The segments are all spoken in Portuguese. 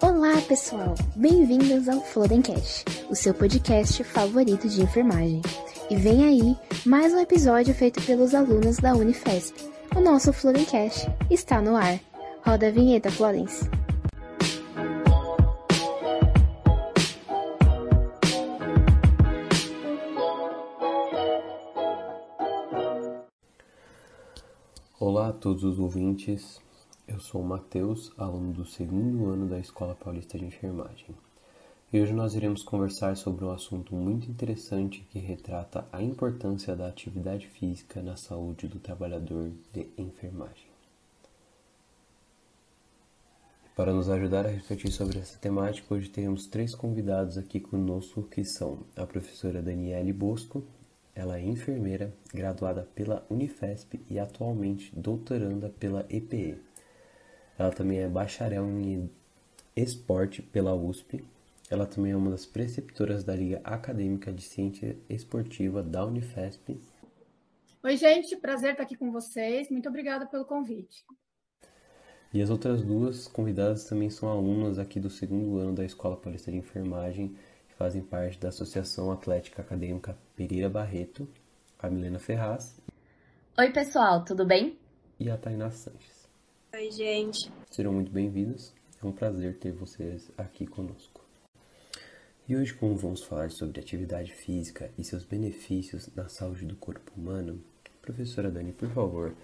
Olá, pessoal! Bem-vindos ao Flodencast, o seu podcast favorito de enfermagem. E vem aí mais um episódio feito pelos alunos da Unifesp. O nosso Flodencast está no ar. Roda a vinheta, Florence. Todos os ouvintes, eu sou o Matheus, aluno do segundo ano da Escola Paulista de Enfermagem. E hoje nós iremos conversar sobre um assunto muito interessante que retrata a importância da atividade física na saúde do trabalhador de enfermagem. Para nos ajudar a refletir sobre essa temática, hoje temos três convidados aqui conosco, que são a professora Daniele Bosco, ela é enfermeira, graduada pela Unifesp e atualmente doutoranda pela EPE. Ela também é bacharel em esporte pela USP. Ela também é uma das preceptoras da Liga Acadêmica de Ciência Esportiva da Unifesp. Oi, gente, prazer estar aqui com vocês. Muito obrigada pelo convite. E as outras duas convidadas também são alunas aqui do segundo ano da Escola Paulista de Enfermagem fazem parte da Associação Atlética Acadêmica Pereira Barreto, a Milena Ferraz. Oi, pessoal, tudo bem? E a Tainá Sanches. Oi, gente. Serão muito bem-vindos. É um prazer ter vocês aqui conosco. E hoje, como vamos falar sobre atividade física e seus benefícios na saúde do corpo humano, professora Dani, por favor,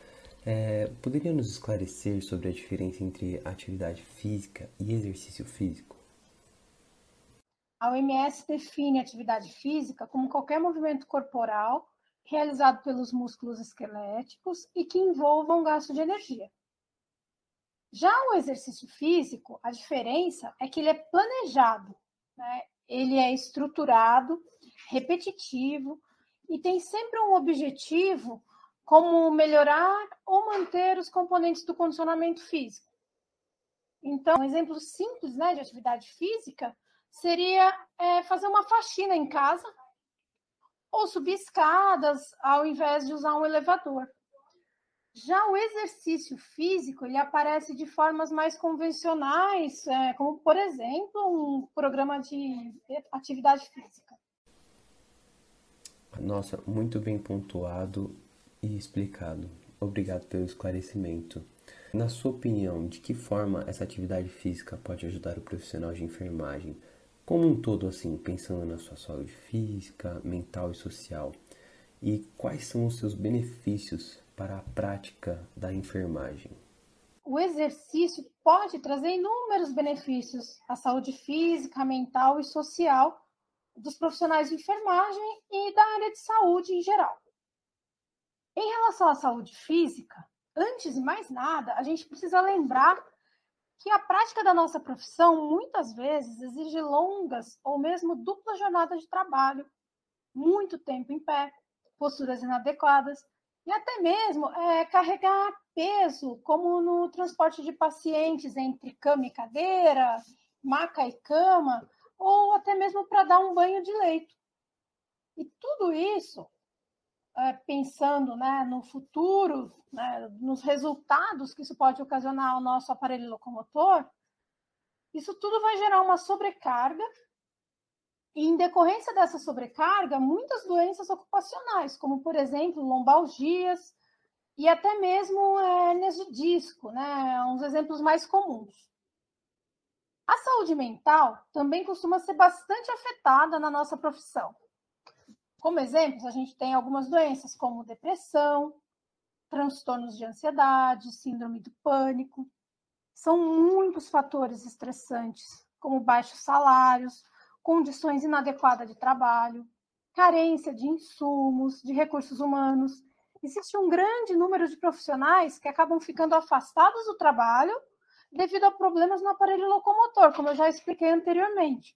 é, poderia nos esclarecer sobre a diferença entre atividade física e exercício físico? A OMS define atividade física como qualquer movimento corporal realizado pelos músculos esqueléticos e que envolva um gasto de energia. Já o exercício físico, a diferença é que ele é planejado, né? ele é estruturado, repetitivo e tem sempre um objetivo como melhorar ou manter os componentes do condicionamento físico. Então, um exemplo simples né, de atividade física seria é, fazer uma faxina em casa ou subir escadas ao invés de usar um elevador. Já o exercício físico, ele aparece de formas mais convencionais, é, como, por exemplo, um programa de atividade física. Nossa, muito bem pontuado e explicado. Obrigado pelo esclarecimento. Na sua opinião, de que forma essa atividade física pode ajudar o profissional de enfermagem como um todo, assim, pensando na sua saúde física, mental e social? E quais são os seus benefícios para a prática da enfermagem? O exercício pode trazer inúmeros benefícios à saúde física, mental e social dos profissionais de enfermagem e da área de saúde em geral. Em relação à saúde física, antes de mais nada, a gente precisa lembrar que a prática da nossa profissão muitas vezes exige longas ou mesmo duplas jornadas de trabalho, muito tempo em pé, posturas inadequadas e até mesmo é, carregar peso, como no transporte de pacientes entre cama e cadeira, maca e cama, ou até mesmo para dar um banho de leito. E tudo isso pensando né, no futuro, né, nos resultados que isso pode ocasionar ao nosso aparelho locomotor, isso tudo vai gerar uma sobrecarga, e em decorrência dessa sobrecarga, muitas doenças ocupacionais, como, por exemplo, lombalgias e até mesmo hernias de disco, né, uns exemplos mais comuns. A saúde mental também costuma ser bastante afetada na nossa profissão. Como exemplos, a gente tem algumas doenças como depressão, transtornos de ansiedade, síndrome do pânico. São muitos fatores estressantes, como baixos salários, condições inadequadas de trabalho, carência de insumos, de recursos humanos. Existe um grande número de profissionais que acabam ficando afastados do trabalho devido a problemas no aparelho locomotor, como eu já expliquei anteriormente.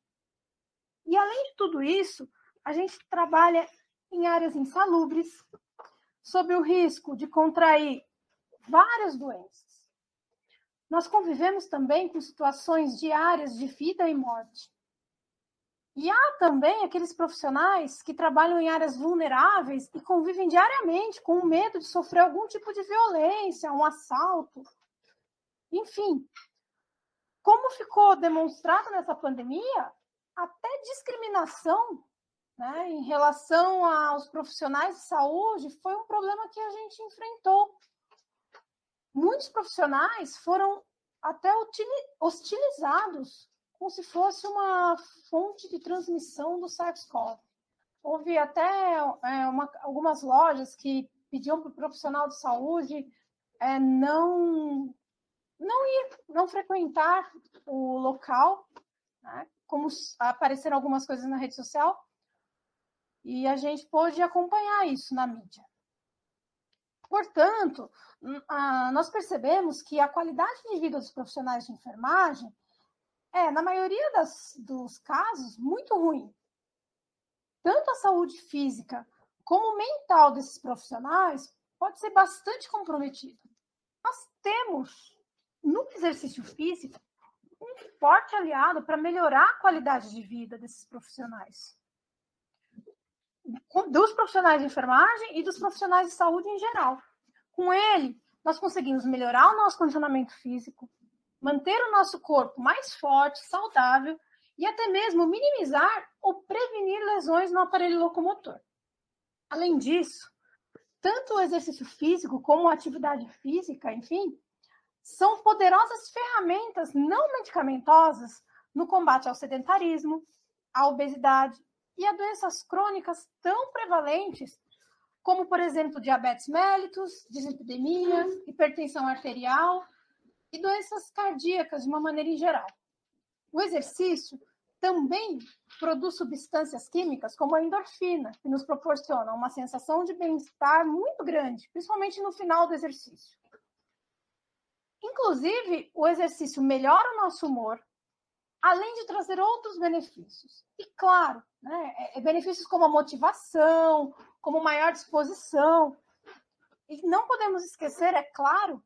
E além de tudo isso, a gente trabalha em áreas insalubres, sob o risco de contrair várias doenças. Nós convivemos também com situações diárias de vida e morte. E há também aqueles profissionais que trabalham em áreas vulneráveis e convivem diariamente com o medo de sofrer algum tipo de violência, um assalto. Enfim, como ficou demonstrado nessa pandemia, até discriminação né, em relação aos profissionais de saúde foi um problema que a gente enfrentou. Muitos profissionais foram até hostilizados, como se fosse uma fonte de transmissão do SARS-CoV. Houve até é, uma, algumas lojas que pediam para o profissional de saúde é, não não ir, não frequentar o local, né? como apareceram algumas coisas na rede social, e a gente pôde acompanhar isso na mídia. Portanto, nós percebemos que a qualidade de vida dos profissionais de enfermagem é, na maioria das, dos casos, muito ruim. Tanto a saúde física como mental desses profissionais pode ser bastante comprometida. Nós temos no exercício físico um forte aliado para melhorar a qualidade de vida desses profissionais. Dos profissionais de enfermagem e dos profissionais de saúde em geral. Com ele, nós conseguimos melhorar o nosso condicionamento físico, manter o nosso corpo mais forte, saudável e até mesmo minimizar ou prevenir lesões no aparelho locomotor. Além disso, tanto o exercício físico como a atividade física, enfim, são poderosas ferramentas não medicamentosas no combate ao sedentarismo, à obesidade e a doenças crônicas tão prevalentes como, por exemplo, diabetes mellitus, dislipidemia, hipertensão arterial e doenças cardíacas de uma maneira em geral. O exercício também produz substâncias químicas como a endorfina, que nos proporciona uma sensação de bem-estar muito grande, principalmente no final do exercício. Inclusive, o exercício melhora o nosso humor, além de trazer outros benefícios. E claro, né, é, é benefícios como a motivação, como maior disposição. E não podemos esquecer, é claro,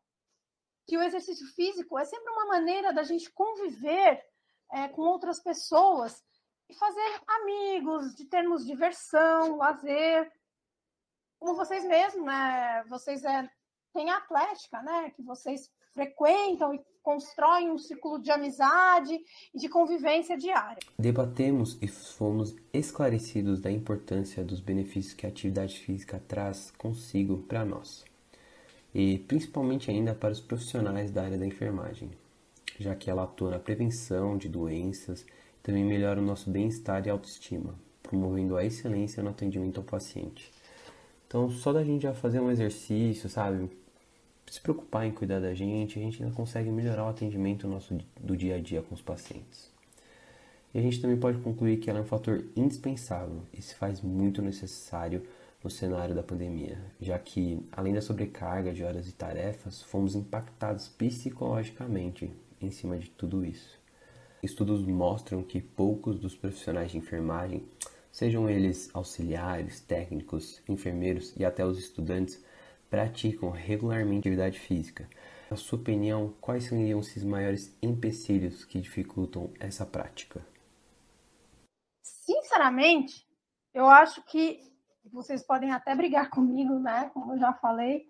que o exercício físico é sempre uma maneira da gente conviver é, com outras pessoas e fazer amigos, de termos diversão, lazer. Como vocês mesmos, né? Vocês é, têm a atlética, né? Que vocês frequentam e constroem um círculo de amizade e de convivência diária. Debatemos e fomos esclarecidos da importância dos benefícios que a atividade física traz consigo para nós, e principalmente ainda para os profissionais da área da enfermagem, já que ela atua na prevenção de doenças também melhora o nosso bem-estar e autoestima, promovendo a excelência no atendimento ao paciente. Então, só da gente já fazer um exercício, sabe? Se preocupar em cuidar da gente, a gente ainda consegue melhorar o atendimento nosso do dia a dia com os pacientes. E a gente também pode concluir que ela é um fator indispensável e se faz muito necessário no cenário da pandemia, já que, além da sobrecarga de horas e tarefas, fomos impactados psicologicamente em cima de tudo isso. Estudos mostram que poucos dos profissionais de enfermagem, sejam eles auxiliares, técnicos, enfermeiros e até os estudantes, praticam regularmente atividade física. Na sua opinião, quais seriam os maiores empecilhos que dificultam essa prática? Sinceramente, eu acho que vocês podem até brigar comigo, né? Como eu já falei.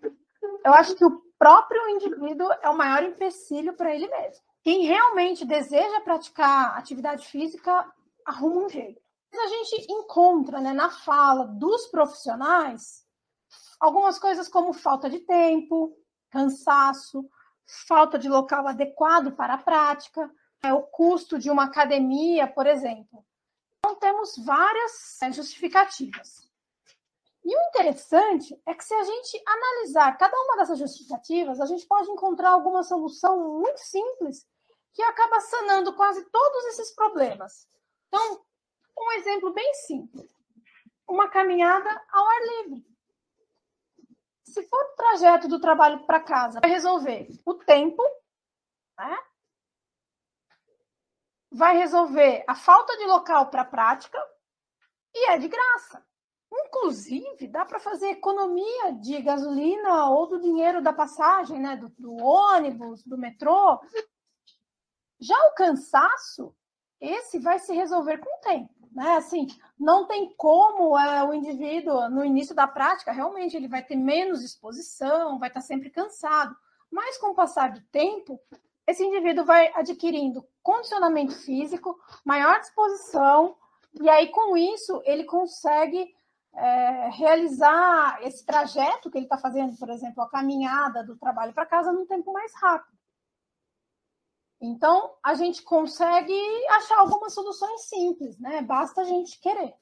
Eu acho que o próprio indivíduo é o maior empecilho para ele mesmo. Quem realmente deseja praticar atividade física arruma um jeito. A gente encontra né, na fala dos profissionais Algumas coisas como falta de tempo, cansaço, falta de local adequado para a prática, é, o custo de uma academia, por exemplo. Então, temos várias é, justificativas. E o interessante é que, se a gente analisar cada uma dessas justificativas, a gente pode encontrar alguma solução muito simples que acaba sanando quase todos esses problemas. Então, um exemplo bem simples: uma caminhada ao ar livre se for o trajeto do trabalho para casa, vai resolver o tempo, né? vai resolver a falta de local para prática e é de graça. Inclusive, dá para fazer economia de gasolina ou do dinheiro da passagem, né? do, do ônibus, do metrô. Já o cansaço, esse vai se resolver com o tempo. Né? Assim, não tem como é, o indivíduo, no início da prática, realmente ele vai ter menos exposição, vai estar sempre cansado. Mas com o passar do tempo, esse indivíduo vai adquirindo condicionamento físico, maior disposição, e aí com isso ele consegue é, realizar esse trajeto que ele está fazendo, por exemplo, a caminhada do trabalho para casa num tempo mais rápido. Então, a gente consegue achar algumas soluções simples, né? Basta a gente querer.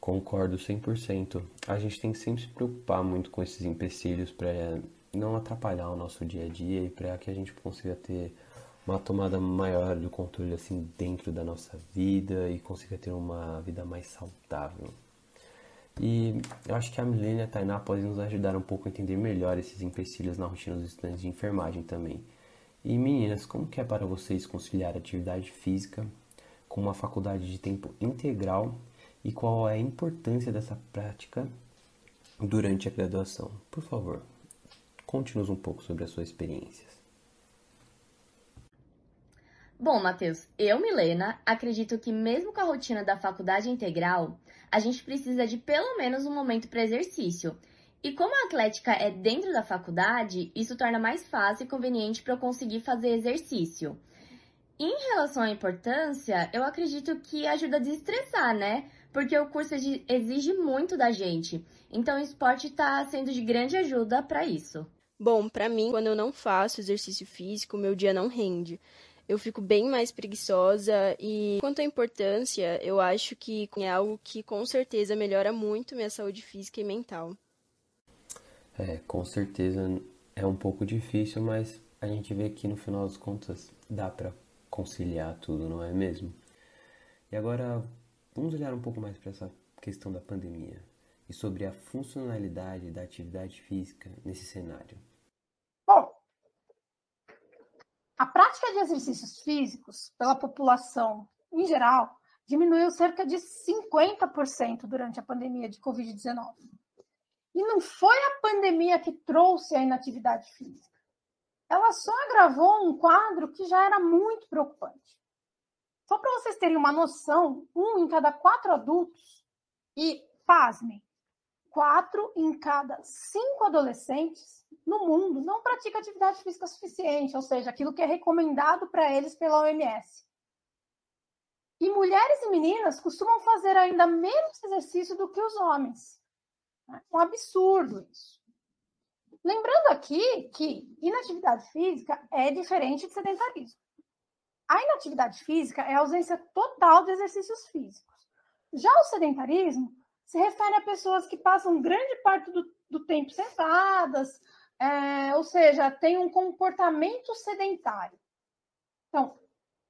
Concordo 100%. A gente tem que sempre se preocupar muito com esses empecilhos para não atrapalhar o nosso dia a dia e para que a gente consiga ter uma tomada maior do controle assim dentro da nossa vida e consiga ter uma vida mais saudável. E eu acho que a Milênia e a Tainá podem nos ajudar um pouco a entender melhor esses empecilhos na rotina dos estudantes de enfermagem também. E meninas, como que é para vocês conciliar atividade física com uma faculdade de tempo integral e qual é a importância dessa prática durante a graduação? Por favor, conte-nos um pouco sobre as suas experiências. Bom, Matheus, eu, Milena, acredito que mesmo com a rotina da faculdade integral, a gente precisa de pelo menos um momento para exercício. E como a atlética é dentro da faculdade, isso torna mais fácil e conveniente para eu conseguir fazer exercício. Em relação à importância, eu acredito que ajuda a desestressar, né? Porque o curso exige muito da gente. Então, o esporte está sendo de grande ajuda para isso. Bom, para mim, quando eu não faço exercício físico, meu dia não rende. Eu fico bem mais preguiçosa e quanto à importância, eu acho que é algo que com certeza melhora muito minha saúde física e mental. É, com certeza é um pouco difícil, mas a gente vê que no final das contas dá para conciliar tudo, não é mesmo? E agora vamos olhar um pouco mais para essa questão da pandemia e sobre a funcionalidade da atividade física nesse cenário. Bom, a prática de exercícios físicos pela população em geral diminuiu cerca de 50% durante a pandemia de Covid-19. E não foi a pandemia que trouxe a inatividade física. Ela só agravou um quadro que já era muito preocupante. Só para vocês terem uma noção, um em cada quatro adultos, e pasmem, quatro em cada cinco adolescentes no mundo não pratica atividade física suficiente, ou seja, aquilo que é recomendado para eles pela OMS. E mulheres e meninas costumam fazer ainda menos exercício do que os homens. Um absurdo isso. Lembrando aqui que inatividade física é diferente de sedentarismo. A inatividade física é a ausência total de exercícios físicos. Já o sedentarismo se refere a pessoas que passam grande parte do, do tempo sentadas, é, ou seja, têm um comportamento sedentário. Então,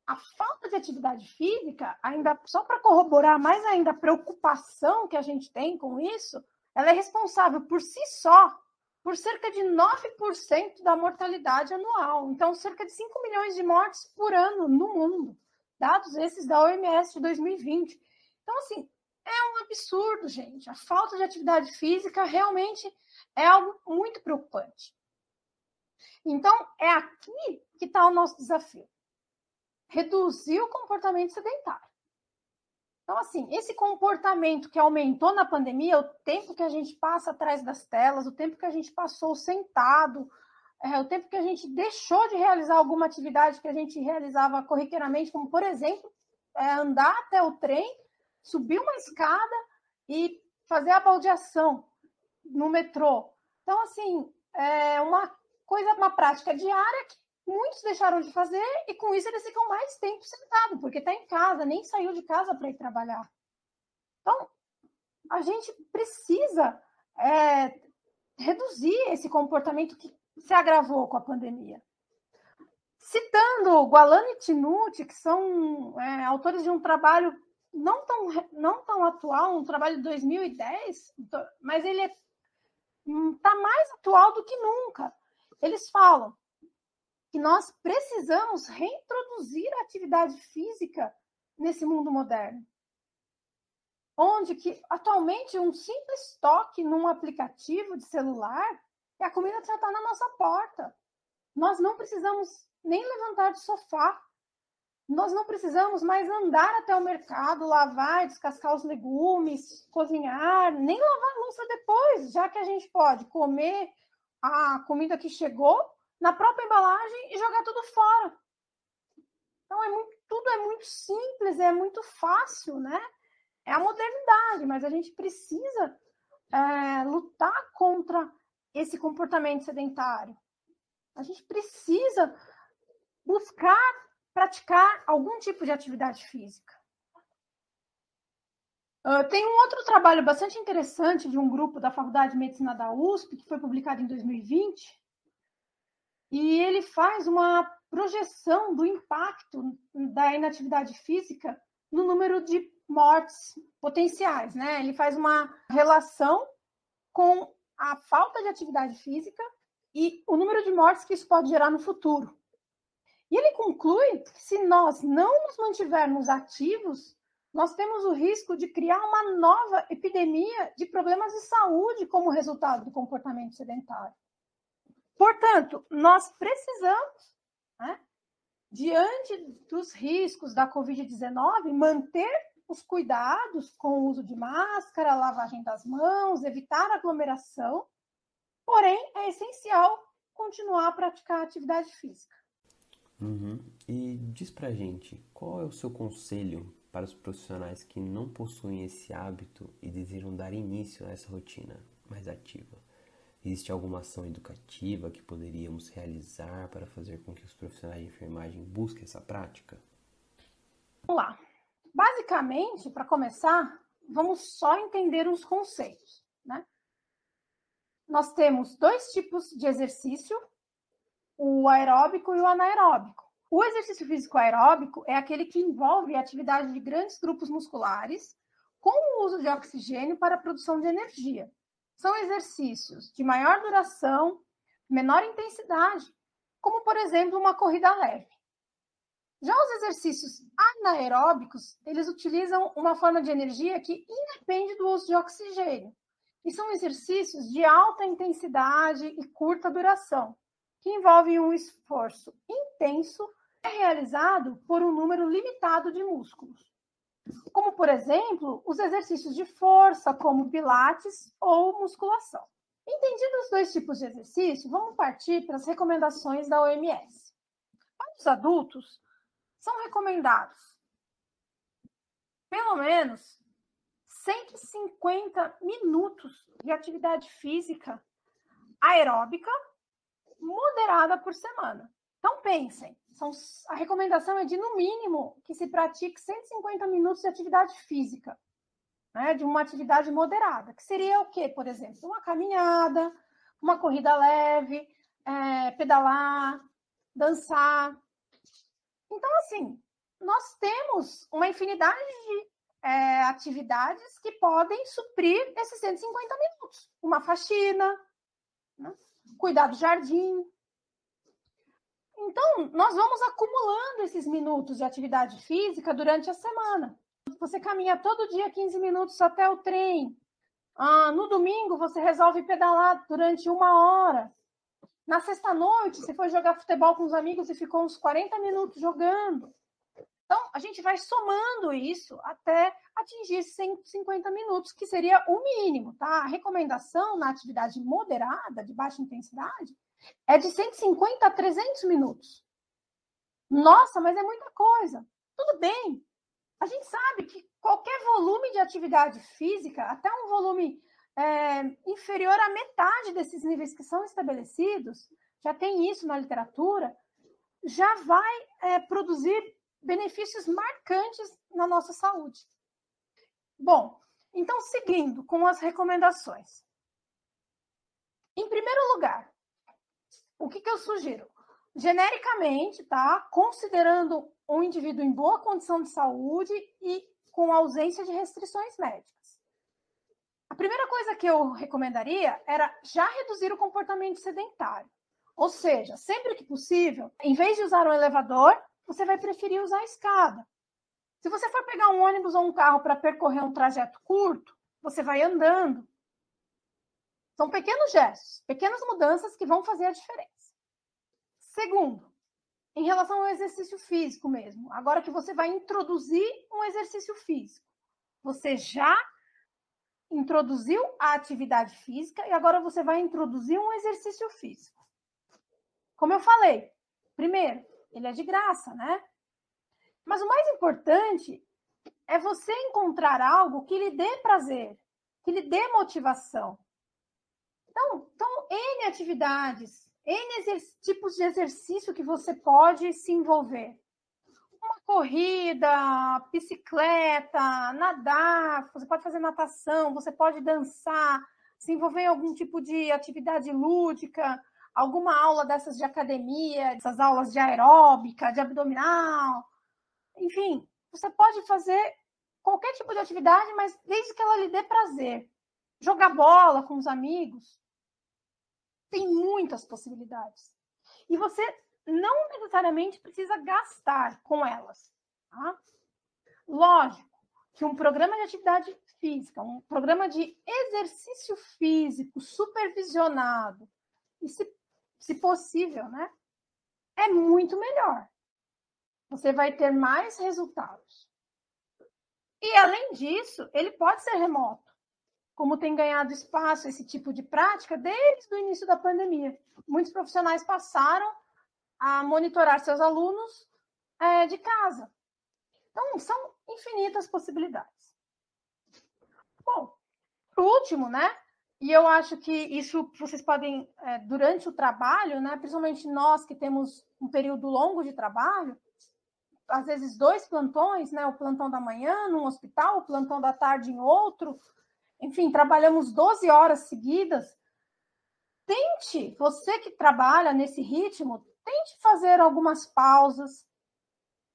a falta de atividade física, ainda só para corroborar mais ainda a preocupação que a gente tem com isso, ela é responsável por si só por cerca de 9% da mortalidade anual. Então, cerca de 5 milhões de mortes por ano no mundo. Dados esses da OMS de 2020. Então, assim, é um absurdo, gente. A falta de atividade física realmente é algo muito preocupante. Então, é aqui que está o nosso desafio. Reduzir o comportamento sedentário. Então, assim, esse comportamento que aumentou na pandemia, o tempo que a gente passa atrás das telas, o tempo que a gente passou sentado, é, o tempo que a gente deixou de realizar alguma atividade que a gente realizava corriqueiramente, como, por exemplo, é, andar até o trem, subir uma escada e fazer a baldeação no metrô. Então, assim, é uma coisa, uma prática diária que muitos deixaram de fazer e com isso eles ficam mais tempo sentados, porque está em casa, nem saiu de casa para ir trabalhar. Então, a gente precisa é, reduzir esse comportamento que se agravou com a pandemia. Citando Gualano e Tinuti, que são é, autores de um trabalho não tão, não tão atual, um trabalho de 2010, mas ele está hum, é, mais atual do que nunca. Eles falam que nós precisamos reintroduzir a atividade física nesse mundo moderno. Onde que atualmente um simples toque num aplicativo de celular e a comida já está na nossa porta. Nós não precisamos nem levantar do sofá. nós não precisamos mais andar até o mercado, lavar, descascar os legumes, cozinhar, nem lavar a louça depois, já que a gente pode comer a comida que chegou na própria embalagem e jogar tudo fora. Então é muito, tudo é muito simples, é muito fácil, né? É a modernidade, mas a gente precisa é, lutar contra esse comportamento sedentário. A gente precisa buscar praticar algum tipo de atividade física. Uh, tem um outro trabalho bastante interessante de um grupo da Faculdade de Medicina da USP, que foi publicado em 2020, e ele faz uma projeção do impacto da inatividade física no número de mortes potenciais, né? Ele faz uma relação com a falta de atividade física e o número de mortes que isso pode gerar no futuro. E ele conclui que se nós não nos mantivermos ativos, nós temos o risco de criar uma nova epidemia de problemas de saúde como resultado do comportamento sedentário. Portanto, nós precisamos, né, diante dos riscos da Covid-19, manter os cuidados com o uso de máscara, lavagem das mãos, evitar aglomeração, porém, é essencial continuar a praticar atividade física. Uhum. E diz pra gente, qual é o seu conselho para os profissionais que não possuem esse hábito e desejam dar início a essa rotina mais ativa? Existe alguma ação educativa que poderíamos realizar para fazer com que os profissionais de enfermagem busquem essa prática? Vamos lá. Basicamente, para começar, vamos só entender os conceitos. Né? Nós temos dois tipos de exercício o aeróbico e o anaeróbico. O exercício físico aeróbico é aquele que envolve a atividade de grandes grupos musculares com o uso de oxigênio para a produção de energia. São exercícios de maior duração, menor intensidade, como, por exemplo, uma corrida leve. Já os exercícios anaeróbicos, eles utilizam uma forma de energia que independe do uso de oxigênio. E são exercícios de alta intensidade e curta duração, que envolvem um esforço intenso realizado por um número limitado de músculos. Como, por exemplo, os exercícios de força, como pilates ou musculação. Entendidos os dois tipos de exercício, vamos partir para as recomendações da OMS. Para os adultos, são recomendados pelo menos 150 minutos de atividade física aeróbica moderada por semana. Pensem, são, a recomendação é de, no mínimo, que se pratique 150 minutos de atividade física, né, de uma atividade moderada, que seria o quê, por exemplo? Uma caminhada, uma corrida leve, é, pedalar, dançar. Então, assim, nós temos uma infinidade de é, atividades que podem suprir esses 150 minutos. Uma faxina, né? cuidar do jardim. Então, nós vamos acumulando esses minutos de atividade física durante a semana. Você caminha todo dia 15 minutos até o trem. Ah, no domingo, você resolve pedalar durante uma hora. Na sexta-noite, você foi jogar futebol com os amigos e ficou uns 40 minutos jogando. Então, a gente vai somando isso até atingir 150 minutos, que seria o mínimo, tá? A recomendação na atividade moderada, de baixa intensidade, é de 150 a 300 minutos. Nossa, mas é muita coisa. Tudo bem. A gente sabe que qualquer volume de atividade física, até um volume é, inferior à metade desses níveis que são estabelecidos, já tem isso na literatura, já vai é, produzir benefícios marcantes na nossa saúde. Bom, então, seguindo com as recomendações. Em primeiro lugar, o que, que eu sugiro? Genericamente, tá? Considerando um indivíduo em boa condição de saúde e com ausência de restrições médicas. A primeira coisa que eu recomendaria era já reduzir o comportamento sedentário. Ou seja, sempre que possível, em vez de usar um elevador, você vai preferir usar a escada. Se você for pegar um ônibus ou um carro para percorrer um trajeto curto, você vai andando. São pequenos gestos, pequenas mudanças que vão fazer a diferença. Segundo, em relação ao exercício físico mesmo. Agora que você vai introduzir um exercício físico. Você já introduziu a atividade física e agora você vai introduzir um exercício físico. Como eu falei, primeiro, ele é de graça, né? Mas o mais importante é você encontrar algo que lhe dê prazer, que lhe dê motivação. Então, então N atividades, N tipos de exercício que você pode se envolver. Uma corrida, bicicleta, nadar, você pode fazer natação, você pode dançar, se envolver em algum tipo de atividade lúdica, alguma aula dessas de academia, essas aulas de aeróbica, de abdominal, enfim, você pode fazer qualquer tipo de atividade, mas desde que ela lhe dê prazer. Jogar bola com os amigos. Tem muitas possibilidades. E você não necessariamente precisa gastar com elas. Tá? Lógico que um programa de atividade física, um programa de exercício físico supervisionado, e se, se possível, né? É muito melhor você vai ter mais resultados. E, além disso, ele pode ser remoto, como tem ganhado espaço esse tipo de prática desde o início da pandemia. Muitos profissionais passaram a monitorar seus alunos é, de casa. Então, são infinitas possibilidades. Bom, por último, né? E eu acho que isso vocês podem, é, durante o trabalho, né? Principalmente nós que temos um período longo de trabalho, às vezes dois plantões, né? O plantão da manhã num hospital, o plantão da tarde em outro. Enfim, trabalhamos 12 horas seguidas. Tente, você que trabalha nesse ritmo, tente fazer algumas pausas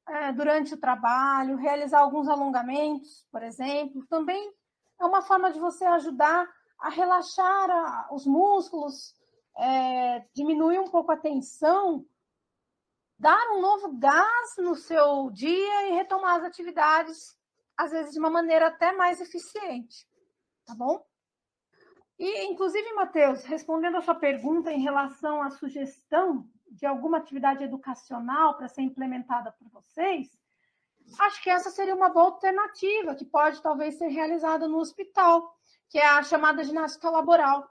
é, durante o trabalho, realizar alguns alongamentos, por exemplo. Também é uma forma de você ajudar a relaxar a, os músculos, é, diminuir um pouco a tensão dar um novo gás no seu dia e retomar as atividades, às vezes de uma maneira até mais eficiente, tá bom? E, inclusive, Matheus, respondendo a sua pergunta em relação à sugestão de alguma atividade educacional para ser implementada por vocês, acho que essa seria uma boa alternativa, que pode talvez ser realizada no hospital, que é a chamada ginástica laboral.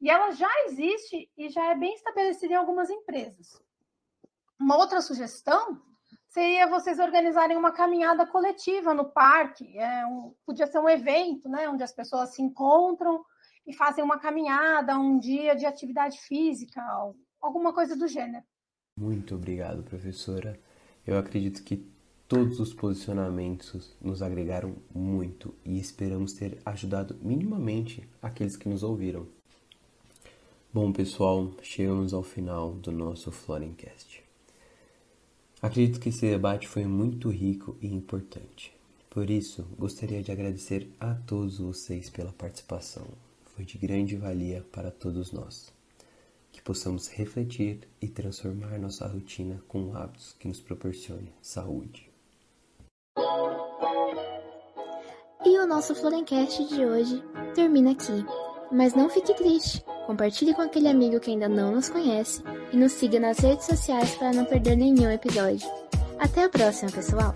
E ela já existe e já é bem estabelecida em algumas empresas. Uma outra sugestão seria vocês organizarem uma caminhada coletiva no parque. É um, podia ser um evento, né, onde as pessoas se encontram e fazem uma caminhada, um dia de atividade física, alguma coisa do gênero. Muito obrigado, professora. Eu acredito que todos os posicionamentos nos agregaram muito e esperamos ter ajudado minimamente aqueles que nos ouviram. Bom, pessoal, chegamos ao final do nosso Florencast. Acredito que esse debate foi muito rico e importante. Por isso, gostaria de agradecer a todos vocês pela participação. Foi de grande valia para todos nós. Que possamos refletir e transformar nossa rotina com hábitos que nos proporcionem saúde. E o nosso Florencast de hoje termina aqui. Mas não fique triste. Compartilhe com aquele amigo que ainda não nos conhece e nos siga nas redes sociais para não perder nenhum episódio. Até a próxima, pessoal!